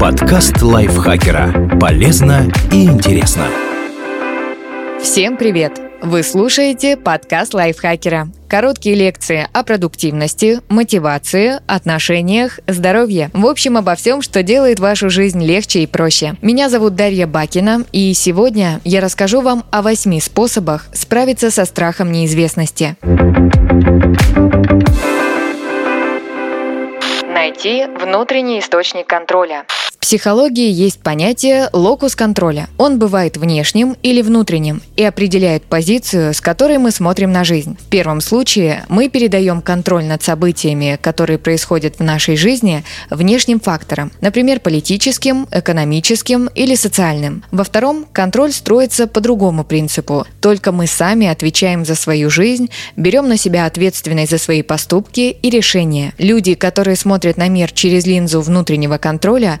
Подкаст лайфхакера. Полезно и интересно. Всем привет! Вы слушаете подкаст лайфхакера. Короткие лекции о продуктивности, мотивации, отношениях, здоровье. В общем, обо всем, что делает вашу жизнь легче и проще. Меня зовут Дарья Бакина, и сегодня я расскажу вам о восьми способах справиться со страхом неизвестности. Найти внутренний источник контроля. Психологии есть понятие локус контроля. Он бывает внешним или внутренним и определяет позицию, с которой мы смотрим на жизнь. В первом случае мы передаем контроль над событиями, которые происходят в нашей жизни, внешним факторам, например, политическим, экономическим или социальным. Во втором контроль строится по другому принципу. Только мы сами отвечаем за свою жизнь, берем на себя ответственность за свои поступки и решения. Люди, которые смотрят на мир через линзу внутреннего контроля,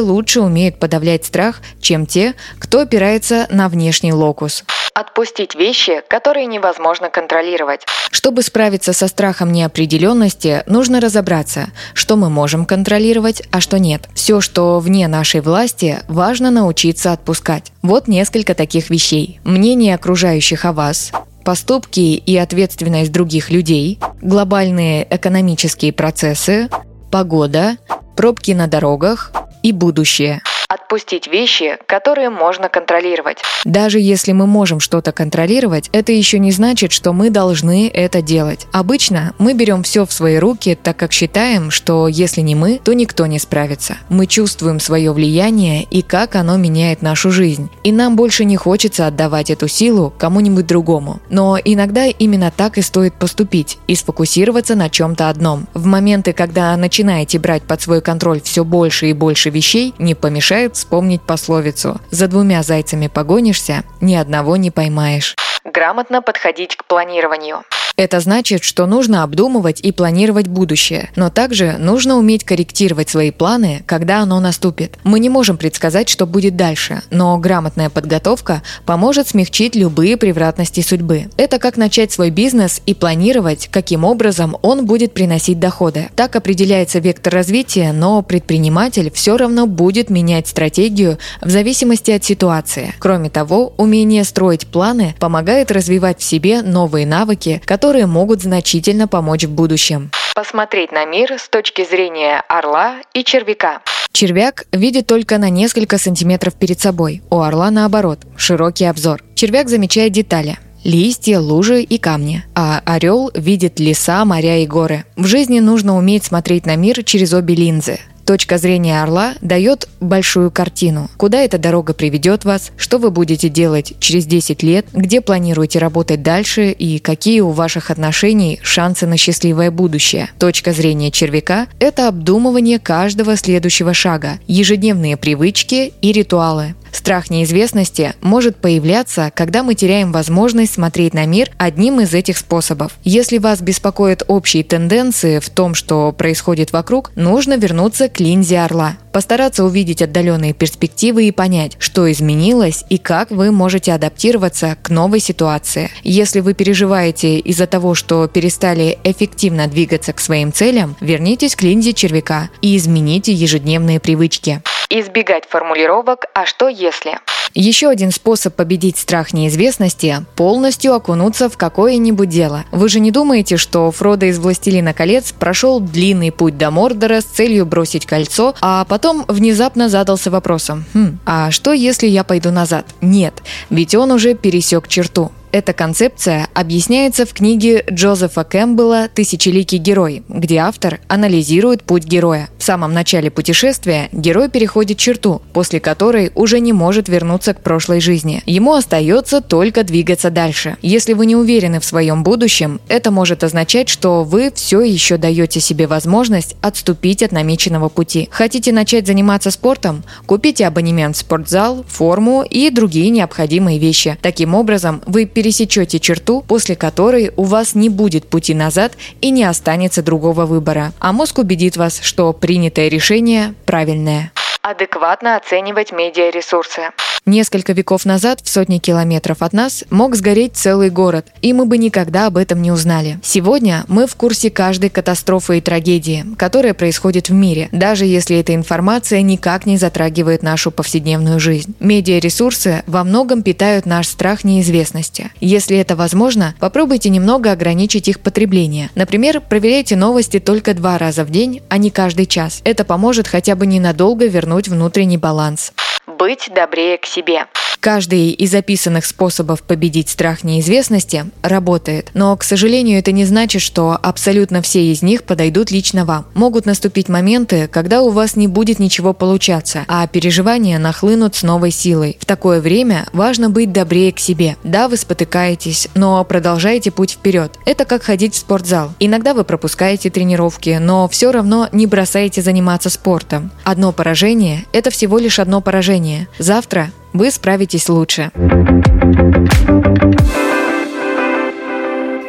лучше умеют подавлять страх, чем те, кто опирается на внешний локус. Отпустить вещи, которые невозможно контролировать. Чтобы справиться со страхом неопределенности, нужно разобраться, что мы можем контролировать, а что нет. Все, что вне нашей власти, важно научиться отпускать. Вот несколько таких вещей. Мнение окружающих о вас, поступки и ответственность других людей, глобальные экономические процессы, погода, пробки на дорогах, и будущее. Отпустить вещи, которые можно контролировать. Даже если мы можем что-то контролировать, это еще не значит, что мы должны это делать. Обычно мы берем все в свои руки, так как считаем, что если не мы, то никто не справится. Мы чувствуем свое влияние и как оно меняет нашу жизнь. И нам больше не хочется отдавать эту силу кому-нибудь другому. Но иногда именно так и стоит поступить и сфокусироваться на чем-то одном. В моменты, когда начинаете брать под свой контроль все больше и больше вещей, не помешает помогает вспомнить пословицу «За двумя зайцами погонишься, ни одного не поймаешь». Грамотно подходить к планированию. Это значит, что нужно обдумывать и планировать будущее, но также нужно уметь корректировать свои планы, когда оно наступит. Мы не можем предсказать, что будет дальше, но грамотная подготовка поможет смягчить любые превратности судьбы. Это как начать свой бизнес и планировать, каким образом он будет приносить доходы. Так определяется вектор развития, но предприниматель все равно будет менять стратегию в зависимости от ситуации. Кроме того, умение строить планы помогает развивать в себе новые навыки, которые которые могут значительно помочь в будущем. Посмотреть на мир с точки зрения орла и червяка. Червяк видит только на несколько сантиметров перед собой, у орла наоборот, широкий обзор. Червяк замечает детали – листья, лужи и камни. А орел видит леса, моря и горы. В жизни нужно уметь смотреть на мир через обе линзы точка зрения орла дает большую картину. Куда эта дорога приведет вас, что вы будете делать через 10 лет, где планируете работать дальше и какие у ваших отношений шансы на счастливое будущее. Точка зрения червяка – это обдумывание каждого следующего шага, ежедневные привычки и ритуалы. Страх неизвестности может появляться, когда мы теряем возможность смотреть на мир одним из этих способов. Если вас беспокоят общие тенденции в том, что происходит вокруг, нужно вернуться к линзе орла. Постараться увидеть отдаленные перспективы и понять, что изменилось и как вы можете адаптироваться к новой ситуации. Если вы переживаете из-за того, что перестали эффективно двигаться к своим целям, вернитесь к линзе червяка и измените ежедневные привычки. Избегать формулировок «а что если?». Еще один способ победить страх неизвестности – полностью окунуться в какое-нибудь дело. Вы же не думаете, что Фродо из «Властелина колец» прошел длинный путь до Мордора с целью бросить кольцо, а потом внезапно задался вопросом «Хм, а что если я пойду назад?» Нет, ведь он уже пересек черту. Эта концепция объясняется в книге Джозефа Кэмпбелла «Тысячеликий герой», где автор анализирует путь героя. В самом начале путешествия герой переходит черту, после которой уже не может вернуться к прошлой жизни. Ему остается только двигаться дальше. Если вы не уверены в своем будущем, это может означать, что вы все еще даете себе возможность отступить от намеченного пути. Хотите начать заниматься спортом? Купите абонемент в спортзал, форму и другие необходимые вещи. Таким образом, вы пересечете черту, после которой у вас не будет пути назад и не останется другого выбора. А мозг убедит вас, что принятое решение правильное адекватно оценивать медиаресурсы. Несколько веков назад, в сотни километров от нас, мог сгореть целый город, и мы бы никогда об этом не узнали. Сегодня мы в курсе каждой катастрофы и трагедии, которая происходит в мире, даже если эта информация никак не затрагивает нашу повседневную жизнь. Медиаресурсы во многом питают наш страх неизвестности. Если это возможно, попробуйте немного ограничить их потребление. Например, проверяйте новости только два раза в день, а не каждый час. Это поможет хотя бы ненадолго вернуть внутренний баланс. Быть добрее к себе. Каждый из записанных способов победить страх неизвестности работает, но, к сожалению, это не значит, что абсолютно все из них подойдут лично вам. Могут наступить моменты, когда у вас не будет ничего получаться, а переживания нахлынут с новой силой. В такое время важно быть добрее к себе. Да, вы спотыкаетесь, но продолжайте путь вперед. Это как ходить в спортзал. Иногда вы пропускаете тренировки, но все равно не бросаете заниматься спортом. Одно поражение – это всего лишь одно поражение. Завтра вы справитесь лучше.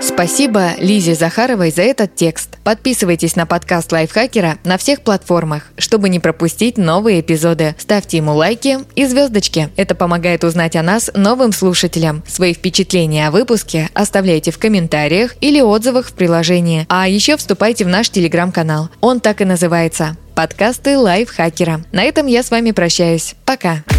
Спасибо Лизе Захаровой за этот текст. Подписывайтесь на подкаст Лайфхакера на всех платформах, чтобы не пропустить новые эпизоды. Ставьте ему лайки и звездочки. Это помогает узнать о нас новым слушателям. Свои впечатления о выпуске оставляйте в комментариях или отзывах в приложении. А еще вступайте в наш телеграм-канал. Он так и называется подкасты лайфхакера. На этом я с вами прощаюсь. Пока.